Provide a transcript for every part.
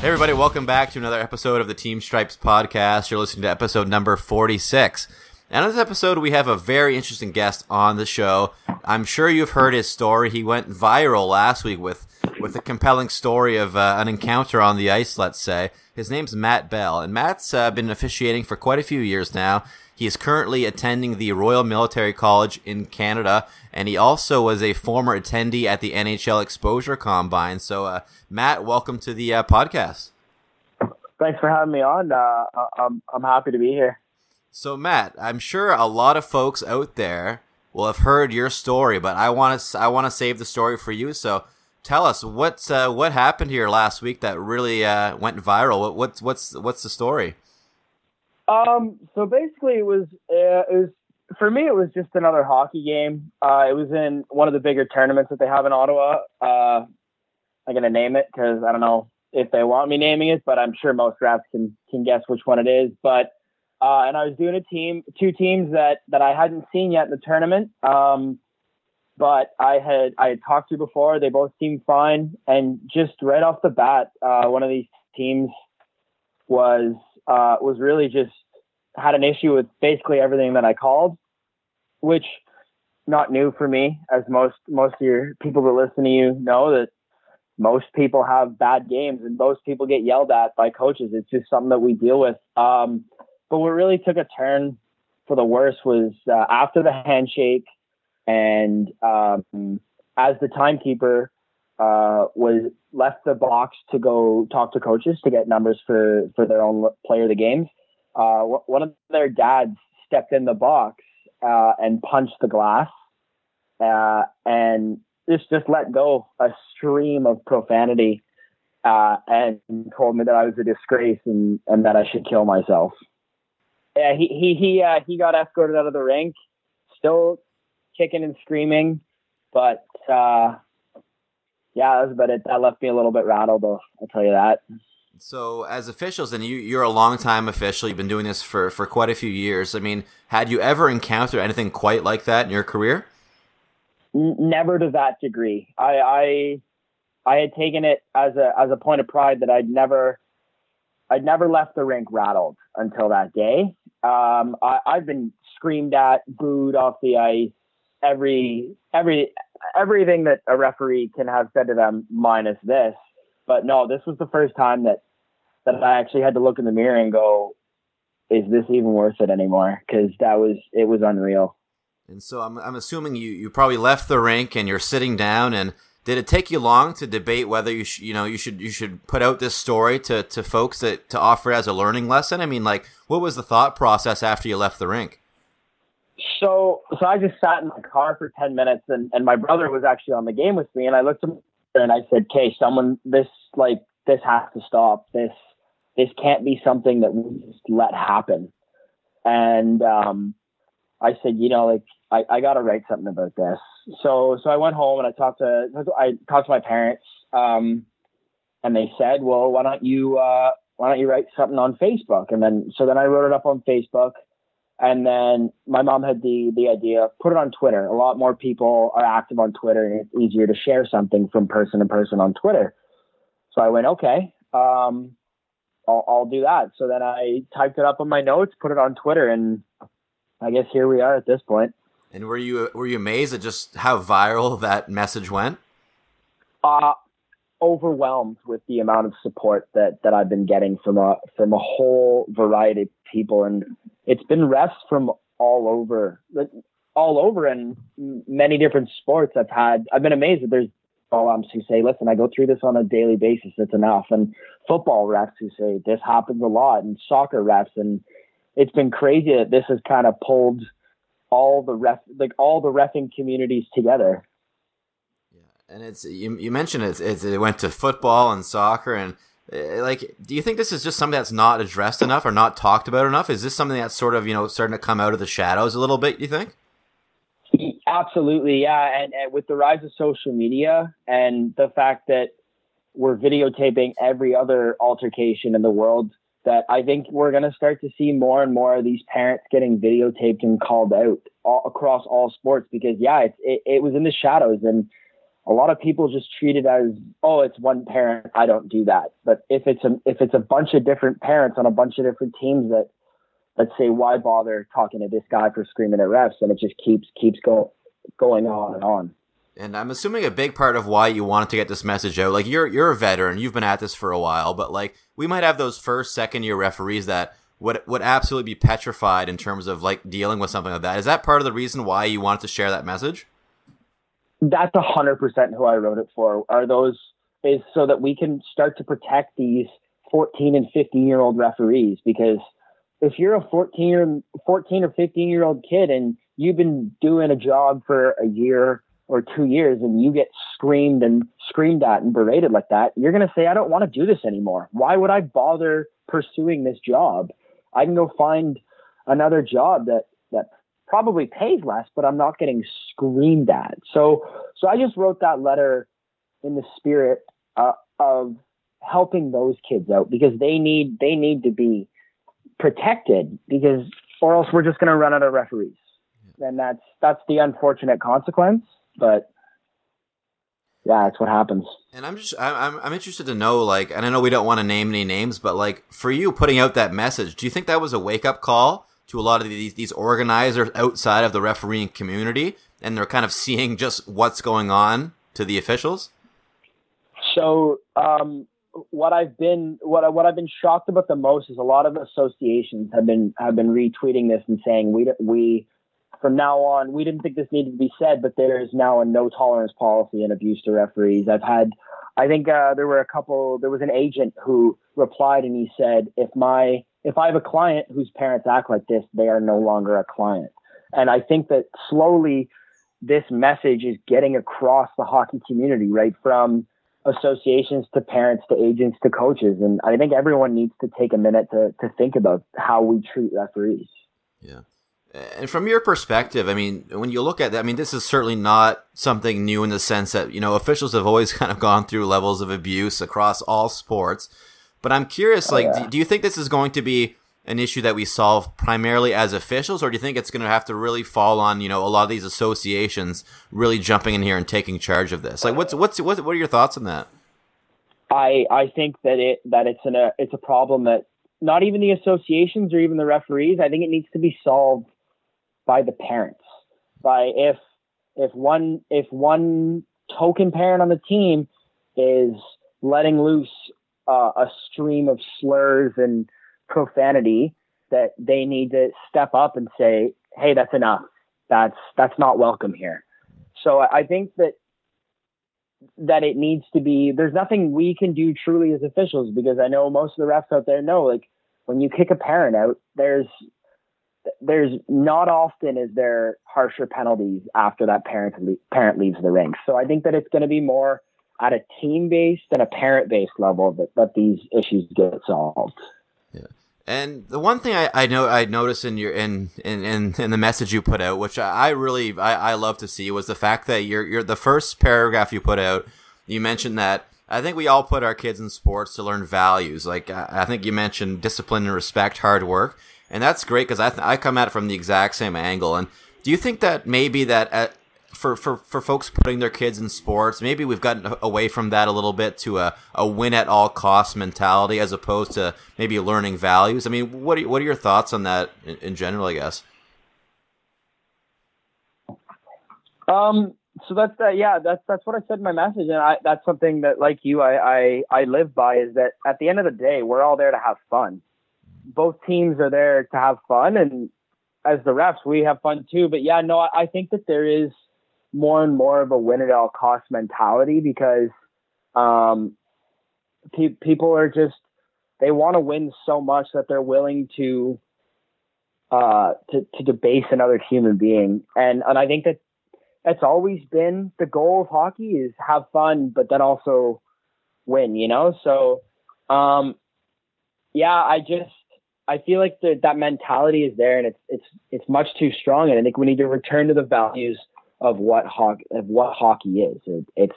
Hey, everybody, welcome back to another episode of the Team Stripes podcast. You're listening to episode number 46. And in this episode, we have a very interesting guest on the show. I'm sure you've heard his story. He went viral last week with, with a compelling story of uh, an encounter on the ice, let's say. His name's Matt Bell, and Matt's uh, been officiating for quite a few years now. He is currently attending the Royal Military College in Canada, and he also was a former attendee at the NHL Exposure Combine. So, uh, Matt, welcome to the uh, podcast. Thanks for having me on. Uh, I'm I'm happy to be here. So, Matt, I'm sure a lot of folks out there will have heard your story, but I want to I want to save the story for you. So, tell us what's uh, what happened here last week that really uh, went viral. What, what's what's what's the story? Um. So basically, it was uh, it was for me. It was just another hockey game. Uh, it was in one of the bigger tournaments that they have in Ottawa. Uh, I'm gonna name it because I don't know if they want me naming it, but I'm sure most refs can can guess which one it is. But uh, and I was doing a team, two teams that that I hadn't seen yet in the tournament. Um, but I had I had talked to before. They both seemed fine, and just right off the bat, uh, one of these teams was uh, was really just had an issue with basically everything that I called, which not new for me, as most most of your people that listen to you know that most people have bad games and most people get yelled at by coaches. It's just something that we deal with. Um, but what really took a turn for the worse was uh, after the handshake and um, as the timekeeper uh, was left the box to go talk to coaches to get numbers for, for their own player of the games. Uh, one of their dads stepped in the box uh, and punched the glass. Uh, and just just let go a stream of profanity uh, and told me that I was a disgrace and, and that I should kill myself. Yeah, he he he uh, he got escorted out of the rink, still kicking and screaming, but uh, yeah, that was about it. That left me a little bit rattled. I'll, I'll tell you that. So, as officials, and you, you're a long time official. You've been doing this for, for quite a few years. I mean, had you ever encountered anything quite like that in your career? never to that degree. I, I I had taken it as a as a point of pride that I'd never I'd never left the rink rattled until that day. Um, I, I've been screamed at, booed off the ice, every every everything that a referee can have said to them, minus this. But no, this was the first time that that I actually had to look in the mirror and go, "Is this even worth it anymore?" Because that was it was unreal. And so I'm, I'm assuming you, you probably left the rink and you're sitting down. And did it take you long to debate whether you sh- you know you should you should put out this story to, to folks that to offer it as a learning lesson? I mean, like, what was the thought process after you left the rink? So so I just sat in my car for ten minutes, and and my brother was actually on the game with me, and I looked at him and I said, "Okay, someone, this like this has to stop. This this can't be something that we just let happen." And um, I said, you know, like I, I got to write something about this. So, so I went home and I talked to, I talked to my parents, um, and they said, well, why don't you, uh, why don't you write something on Facebook? And then, so then I wrote it up on Facebook. And then my mom had the, the idea, put it on Twitter. A lot more people are active on Twitter and it's easier to share something from person to person on Twitter. So I went, okay, um, I'll, I'll do that. So then I typed it up on my notes, put it on Twitter and I guess here we are at this point. And were you were you amazed at just how viral that message went? Uh overwhelmed with the amount of support that that I've been getting from a from a whole variety of people, and it's been refs from all over, all over, in many different sports. I've had I've been amazed that there's all umps who say, "Listen, I go through this on a daily basis. It's enough," and football refs who say this happens a lot, and soccer refs, and it's been crazy that this has kind of pulled all the ref like all the refing communities together. And it's you, you mentioned it, it went to football and soccer and Uh, like, do you think this is just something that's not addressed enough or not talked about enough? Is this something that's sort of you know starting to come out of the shadows a little bit? You think? Absolutely, yeah. And, and with the rise of social media and the fact that we're videotaping every other altercation in the world that I think we're going to start to see more and more of these parents getting videotaped and called out all, across all sports because yeah, it, it was in the shadows and a lot of people just treat it as oh it's one parent I don't do that but if it's a if it's a bunch of different parents on a bunch of different teams that let's say why bother talking to this guy for screaming at refs and it just keeps keeps going going on and on and I'm assuming a big part of why you wanted to get this message out, like you're you're a veteran, you've been at this for a while, but like we might have those first, second year referees that would would absolutely be petrified in terms of like dealing with something like that. Is that part of the reason why you wanted to share that message? That's a hundred percent who I wrote it for. Are those is so that we can start to protect these 14 and 15 year old referees because if you're a 14 or 14 or 15 year old kid and you've been doing a job for a year or two years and you get screamed and screamed at and berated like that, you're going to say, I don't want to do this anymore. Why would I bother pursuing this job? I can go find another job that, that probably pays less, but I'm not getting screamed at. So, so I just wrote that letter in the spirit uh, of helping those kids out because they need, they need to be protected because, or else we're just going to run out of referees. And that's, that's the unfortunate consequence but yeah, that's what happens. And I'm just I'm I'm interested to know like, and I know we don't want to name any names, but like for you putting out that message, do you think that was a wake up call to a lot of these these organizers outside of the refereeing community, and they're kind of seeing just what's going on to the officials? So, um, what I've been what what I've been shocked about the most is a lot of associations have been have been retweeting this and saying we we from now on, we didn't think this needed to be said, but there is now a no tolerance policy in abuse to referees. I've had, I think uh, there were a couple. There was an agent who replied and he said, "If my if I have a client whose parents act like this, they are no longer a client." And I think that slowly this message is getting across the hockey community, right from associations to parents to agents to coaches. And I think everyone needs to take a minute to to think about how we treat referees. Yeah. And from your perspective, I mean, when you look at that, I mean, this is certainly not something new in the sense that, you know, officials have always kind of gone through levels of abuse across all sports. But I'm curious, oh, like, yeah. do, do you think this is going to be an issue that we solve primarily as officials, or do you think it's going to have to really fall on, you know, a lot of these associations really jumping in here and taking charge of this? Like, what's, what's, what, what are your thoughts on that? I, I think that it, that it's an, a, it's a problem that not even the associations or even the referees, I think it needs to be solved by the parents. By if if one if one token parent on the team is letting loose uh, a stream of slurs and profanity, that they need to step up and say, "Hey, that's enough. That's that's not welcome here." So I think that that it needs to be. There's nothing we can do truly as officials because I know most of the refs out there know like when you kick a parent out, there's there's not often is there harsher penalties after that parent parent leaves the ring. So I think that it's going to be more at a team based and a parent based level that, that these issues get solved. Yeah. And the one thing I, I know I noticed in your in, in, in, in the message you put out, which I, I really I, I love to see, was the fact that you're you're the first paragraph you put out. You mentioned that I think we all put our kids in sports to learn values. Like I think you mentioned discipline and respect, hard work and that's great because I th- I come at it from the exact same angle. And do you think that maybe that at, for, for, for folks putting their kids in sports, maybe we've gotten away from that a little bit to a, a win at all costs mentality as opposed to maybe learning values. I mean, what are, what are your thoughts on that in, in general, I guess? Um, so that's that. Yeah, that's, that's what I said in my message. And I, that's something that like you, I, I, I live by is that at the end of the day, we're all there to have fun both teams are there to have fun, and as the refs, we have fun too. But yeah, no, I, I think that there is more and more of a win at all cost mentality because um, pe- people are just they want to win so much that they're willing to uh, to to debase another human being, and and I think that that's always been the goal of hockey is have fun, but then also win. You know, so Um, yeah, I just I feel like the, that mentality is there, and it's it's it's much too strong. And I think we need to return to the values of what hockey of what hockey is. It, it's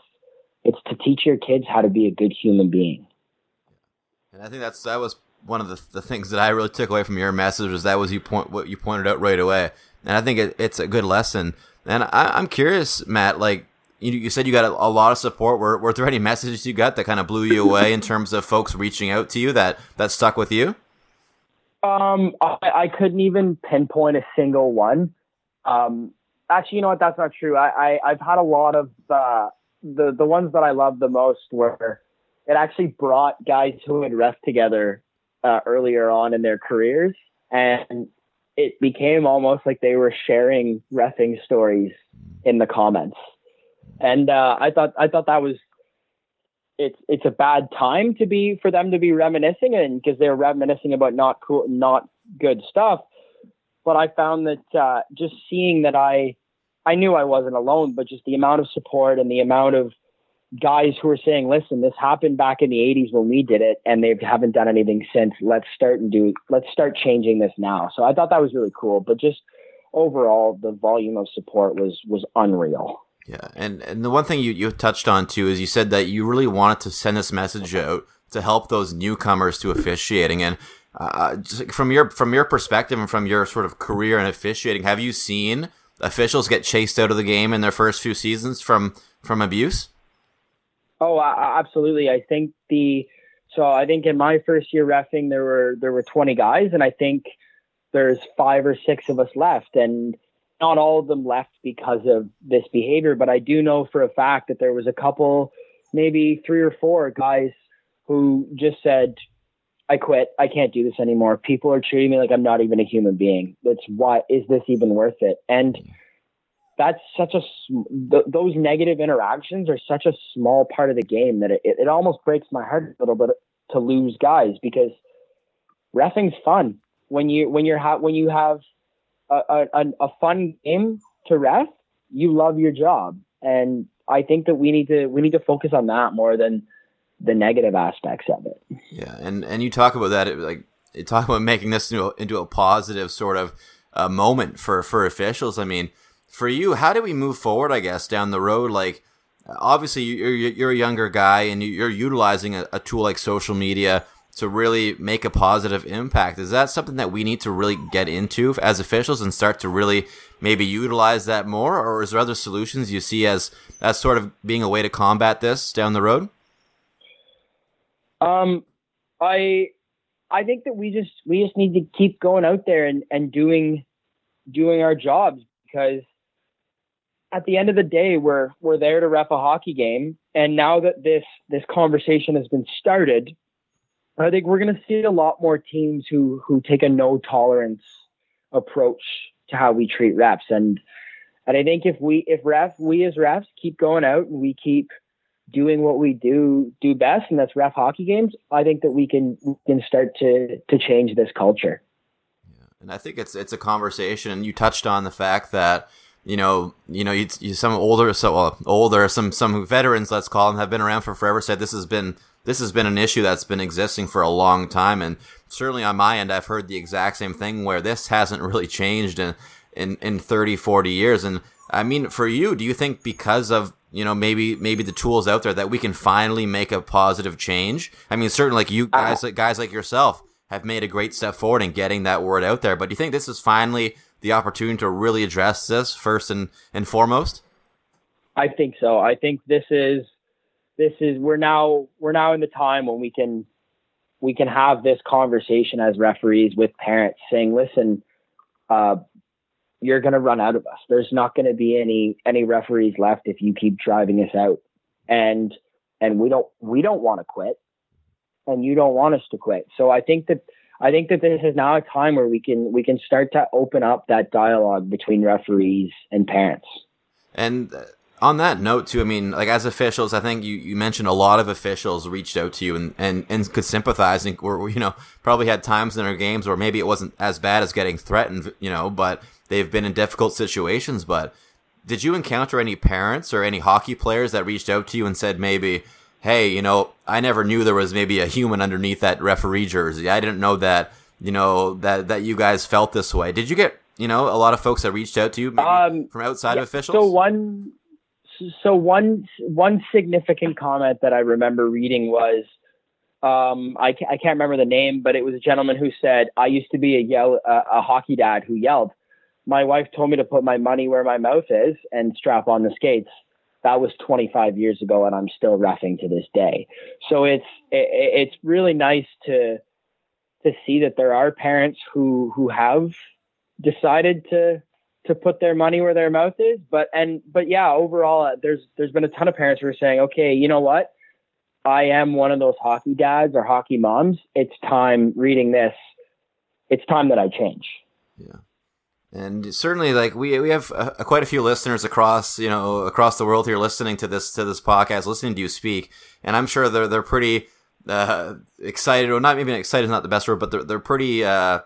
it's to teach your kids how to be a good human being. And I think that's that was one of the, the things that I really took away from your message was that was you point what you pointed out right away, and I think it, it's a good lesson. And I, am curious, Matt, like you, you said you got a, a, lot of support. Were, were there any messages you got that kind of blew you away in terms of folks reaching out to you that that stuck with you? Um, I, I couldn't even pinpoint a single one. Um, actually, you know what? That's not true. I, I have had a lot of uh, the the ones that I love the most were it actually brought guys who had ref together uh, earlier on in their careers, and it became almost like they were sharing refing stories in the comments. And uh, I thought I thought that was it's it's a bad time to be for them to be reminiscing and because they're reminiscing about not cool not good stuff. But I found that uh, just seeing that I I knew I wasn't alone, but just the amount of support and the amount of guys who are saying, listen, this happened back in the 80s when we did it and they haven't done anything since. Let's start and do, let's start changing this now. So I thought that was really cool. But just overall, the volume of support was, was unreal. Yeah. And, and the one thing you, you touched on too is you said that you really wanted to send this message out to help those newcomers to officiating. And uh, from your, from your perspective and from your sort of career in officiating, have you seen officials get chased out of the game in their first few seasons from, from abuse? Oh, I, absolutely. I think the so I think in my first year refing there were there were 20 guys, and I think there's five or six of us left, and not all of them left because of this behavior. But I do know for a fact that there was a couple, maybe three or four guys who just said, "I quit. I can't do this anymore. People are treating me like I'm not even a human being. That's why is this even worth it?" And that's such a th- those negative interactions are such a small part of the game that it, it almost breaks my heart a little bit to lose guys because refing's fun when you when you're ha- when you have a, a, a fun game to ref you love your job and I think that we need to we need to focus on that more than the negative aspects of it. Yeah, and and you talk about that it, like you talk about making this into a, into a positive sort of uh, moment for for officials. I mean, for you, how do we move forward? I guess down the road, like obviously you're you're a younger guy and you're utilizing a, a tool like social media to really make a positive impact. Is that something that we need to really get into as officials and start to really maybe utilize that more, or is there other solutions you see as as sort of being a way to combat this down the road? Um, I I think that we just we just need to keep going out there and and doing doing our jobs because at the end of the day, we're we're there to ref a hockey game, and now that this this conversation has been started, I think we're going to see a lot more teams who who take a no tolerance approach to how we treat refs, and and I think if we if ref we as refs keep going out and we keep doing what we do do best, and that's ref hockey games, I think that we can we can start to to change this culture. Yeah, and I think it's it's a conversation, and you touched on the fact that you know, you know, you, you, some older, so older, some some veterans, let's call them, have been around for forever. Said this has been this has been an issue that's been existing for a long time, and certainly on my end, I've heard the exact same thing where this hasn't really changed in in in 30, 40 years. And I mean, for you, do you think because of you know maybe maybe the tools out there that we can finally make a positive change? I mean, certainly like you guys, uh, guys like yourself have made a great step forward in getting that word out there. But do you think this is finally the opportunity to really address this first and, and foremost? I think so. I think this is this is we're now we're now in the time when we can we can have this conversation as referees with parents saying, listen, uh, you're going to run out of us. There's not going to be any any referees left if you keep driving us out, and and we don't we don't want to quit, and you don't want us to quit. So I think that I think that this is now a time where we can we can start to open up that dialogue between referees and parents. And uh, on that note, too, I mean, like as officials, I think you, you mentioned a lot of officials reached out to you and, and, and could sympathize and or you know probably had times in their games where maybe it wasn't as bad as getting threatened, you know, but they've been in difficult situations. But did you encounter any parents or any hockey players that reached out to you and said maybe, hey, you know, I never knew there was maybe a human underneath that referee jersey. I didn't know that, you know, that that you guys felt this way. Did you get, you know, a lot of folks that reached out to you um, from outside yeah, of officials? So one, so one one significant comment that I remember reading was. Um, I, I can't remember the name, but it was a gentleman who said, I used to be a yell, a, a hockey dad who yelled. My wife told me to put my money where my mouth is and strap on the skates that was 25 years ago and I'm still refing to this day. So it's it, it's really nice to to see that there are parents who who have decided to to put their money where their mouth is but and but yeah overall uh, there's there's been a ton of parents who are saying okay you know what? I am one of those hockey dads or hockey moms. It's time reading this it's time that I change. Yeah. And certainly like we we have uh, quite a few listeners across you know across the world here listening to this to this podcast listening to you speak. And i'm sure they're they're pretty uh, excited or not maybe excited is not the best word but they're, they're pretty uh, uh,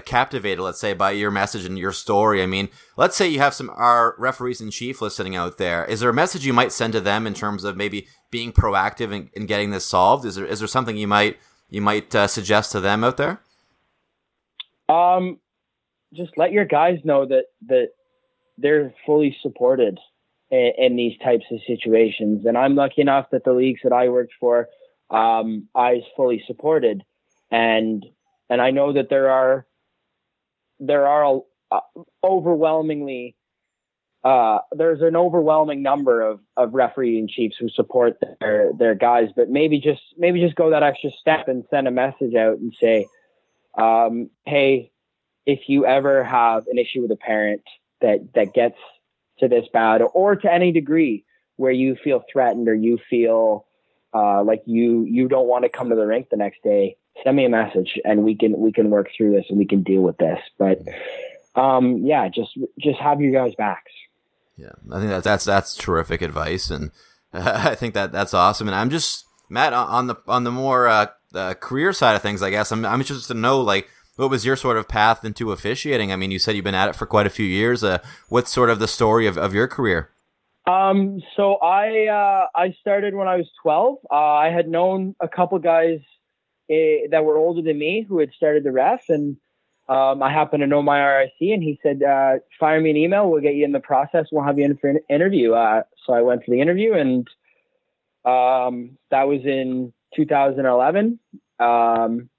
captivated let's say by your message and your story. I mean let's say you have some our referees in chief listening out there. Is there a message you might send to them in terms of maybe being proactive in, in getting this solved? Is there is there something you might you might uh, suggest to them out there? Um just let your guys know that that they're fully supported in, in, these types of situations. And I'm lucky enough that the leagues that I worked for, um, I was fully supported, and and I know that there are there are uh, overwhelmingly uh, there's an overwhelming number of, of refereeing chiefs who support their their guys, but maybe just maybe just go that extra step and send a message out and say, um, hey, if you ever have an issue with a parent that that gets to this bad or to any degree where you feel threatened or you feel uh, like you you don't want to come to the rink the next day, send me a message and we can we can work through this and we can deal with this. But um, yeah, just just have your guys' backs. Yeah, I think that that's that's terrific advice, and uh, I think that that's awesome. And I'm just Matt on the on the more uh, career side of things. I guess I'm I'm interested to know like what was your sort of path into officiating? I mean, you said you've been at it for quite a few years. Uh, what's sort of the story of, of your career? Um, so I uh, I started when I was 12. Uh, I had known a couple guys uh, that were older than me who had started the ref, and um, I happened to know my RIC, and he said, uh, "Fire me an email. We'll get you in the process. We'll have you in for an interview." Uh, so I went for the interview, and um, that was in 2011. Um,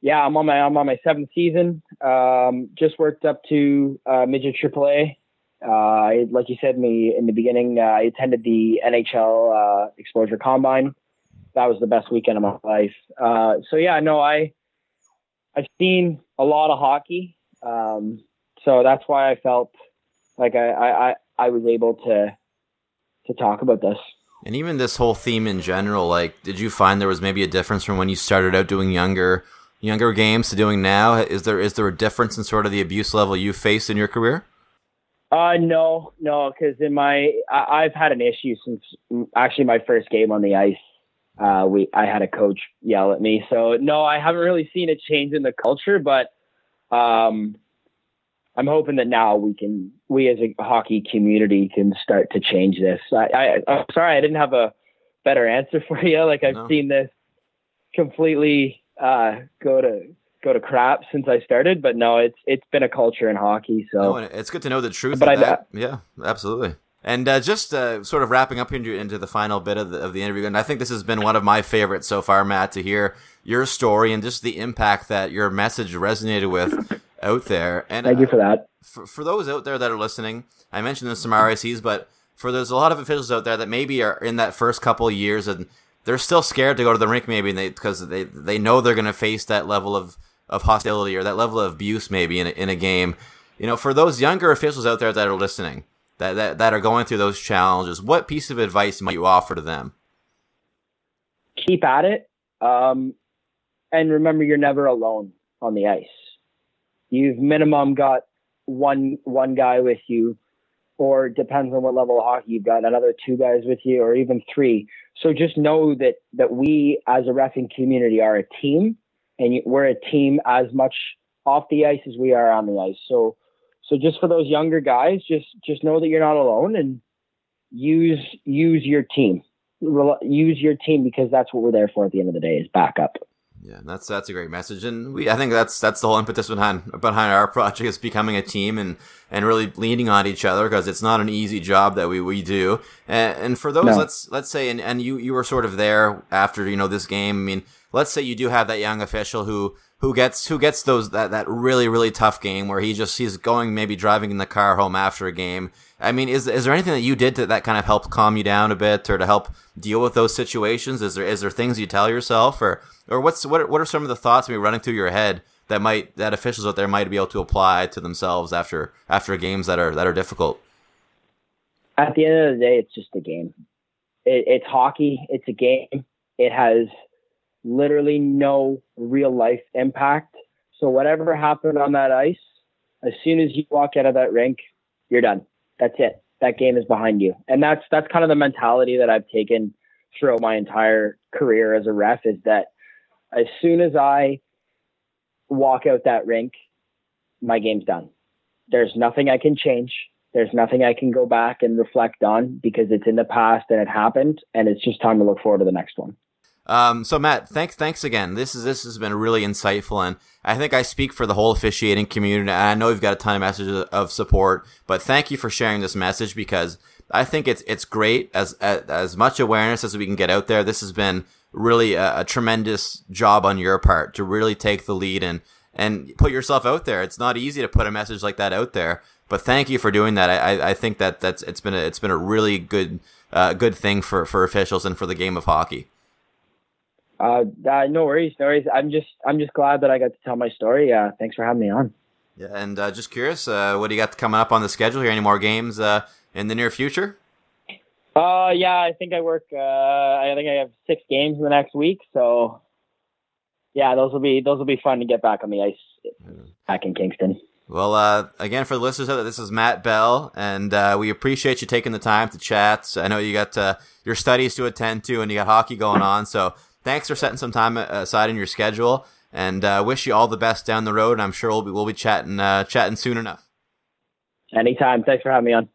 yeah, I'm on my I'm on my seventh season. Um, just worked up to uh, midget AAA. Uh, like you said in the in the beginning, uh, I attended the NHL uh, Exposure Combine. That was the best weekend of my life. Uh, so yeah, no, I I've seen a lot of hockey. Um, so that's why I felt like I, I, I was able to to talk about this. And even this whole theme in general, like, did you find there was maybe a difference from when you started out doing younger younger games to doing now? Is there is there a difference in sort of the abuse level you faced in your career? Uh, no, no, because in my I, have had an issue since actually my first game on the ice. Uh, we I had a coach yell at me, so no, I haven't really seen a change in the culture, but um, I'm hoping that now we can we as a hockey community can start to change this. I, I am sorry I didn't have a better answer for you. Like I've no. seen this completely uh, go to go to crap since I started, but no, it's it's been a culture in hockey. So no, it's good to know the truth. But I, that. yeah, absolutely. And uh, just uh, sort of wrapping up into, into the final bit of the, of the interview, and I think this has been one of my favorites so far, Matt, to hear your story and just the impact that your message resonated with out there. And thank you for that. For, for those out there that are listening, I mentioned this some RICs, but for there's a lot of officials out there that maybe are in that first couple years and they're still scared to go to the rink maybe they, because they they know they're going to face that level of of hostility or that level of abuse maybe in a, in a game. You know, for those younger officials out there that are listening, that, that that are going through those challenges, what piece of advice might you offer to them? Keep at it, um, and remember you're never alone on the ice. You've minimum got one one guy with you or depends on what level of hockey you've got another two guys with you or even three so just know that that we as a refing community are a team and we're a team as much off the ice as we are on the ice so so just for those younger guys just just know that you're not alone and use use your team use your team because that's what we're there for at the end of the day is backup. Yeah, that's that's a great message, and we I think that's that's the whole impetus behind behind our project is becoming a team and and really leaning on each other because it's not an easy job that we, we do. And, and for those, no. let's let's say, and, and you you were sort of there after you know this game. I mean, let's say you do have that young official who who gets who gets those that that really really tough game where he just he's going maybe driving in the car home after a game. I mean, is is there anything that you did to, that kind of helped calm you down a bit or to help deal with those situations? Is there is there things you tell yourself or or what's what what are some of the thoughts maybe running through your head that might that officials out there might be able to apply to themselves after after games that are that are difficult? At the end of the day, it's just a game. It, it's hockey. It's a game. It has literally no real life impact. So whatever happened on that ice, as soon as you walk out of that rink, you're done. That's it. That game is behind you. And that's that's kind of the mentality that I've taken throughout my entire career as a ref is that as soon as I walk out that rink, my game's done. There's nothing I can change. There's nothing I can go back and reflect on because it's in the past and it happened and it's just time to look forward to the next one. Um, so Matt, thanks, thanks again. This is this has been really insightful, and I think I speak for the whole officiating community. And I know you've got a ton of messages of support, but thank you for sharing this message because I think it's it's great as as, as much awareness as we can get out there. This has been really a, a, tremendous job on your part to really take the lead and and put yourself out there. It's not easy to put a message like that out there, but thank you for doing that. I, I think that that's it's been a, it's been a really good uh, good thing for for officials and for the game of hockey. Uh, uh, no worries, no worries. I'm just, I'm just glad that I got to tell my story. Uh, thanks for having me on. Yeah, and uh, just curious, uh, what do you got coming up on the schedule here? Any more games uh, in the near future? Uh, yeah, I think I work. Uh, I think I have six games in the next week, so yeah, those will be those will be fun to get back on the ice back in Kingston. Well, uh, again, for the listeners, this is Matt Bell, and uh, we appreciate you taking the time to chat. I know you got uh, your studies to attend to, and you got hockey going on. So thanks for setting some time aside in your schedule, and uh, wish you all the best down the road. I'm sure we'll be we'll be chatting uh, chatting soon enough. Anytime. Thanks for having me on.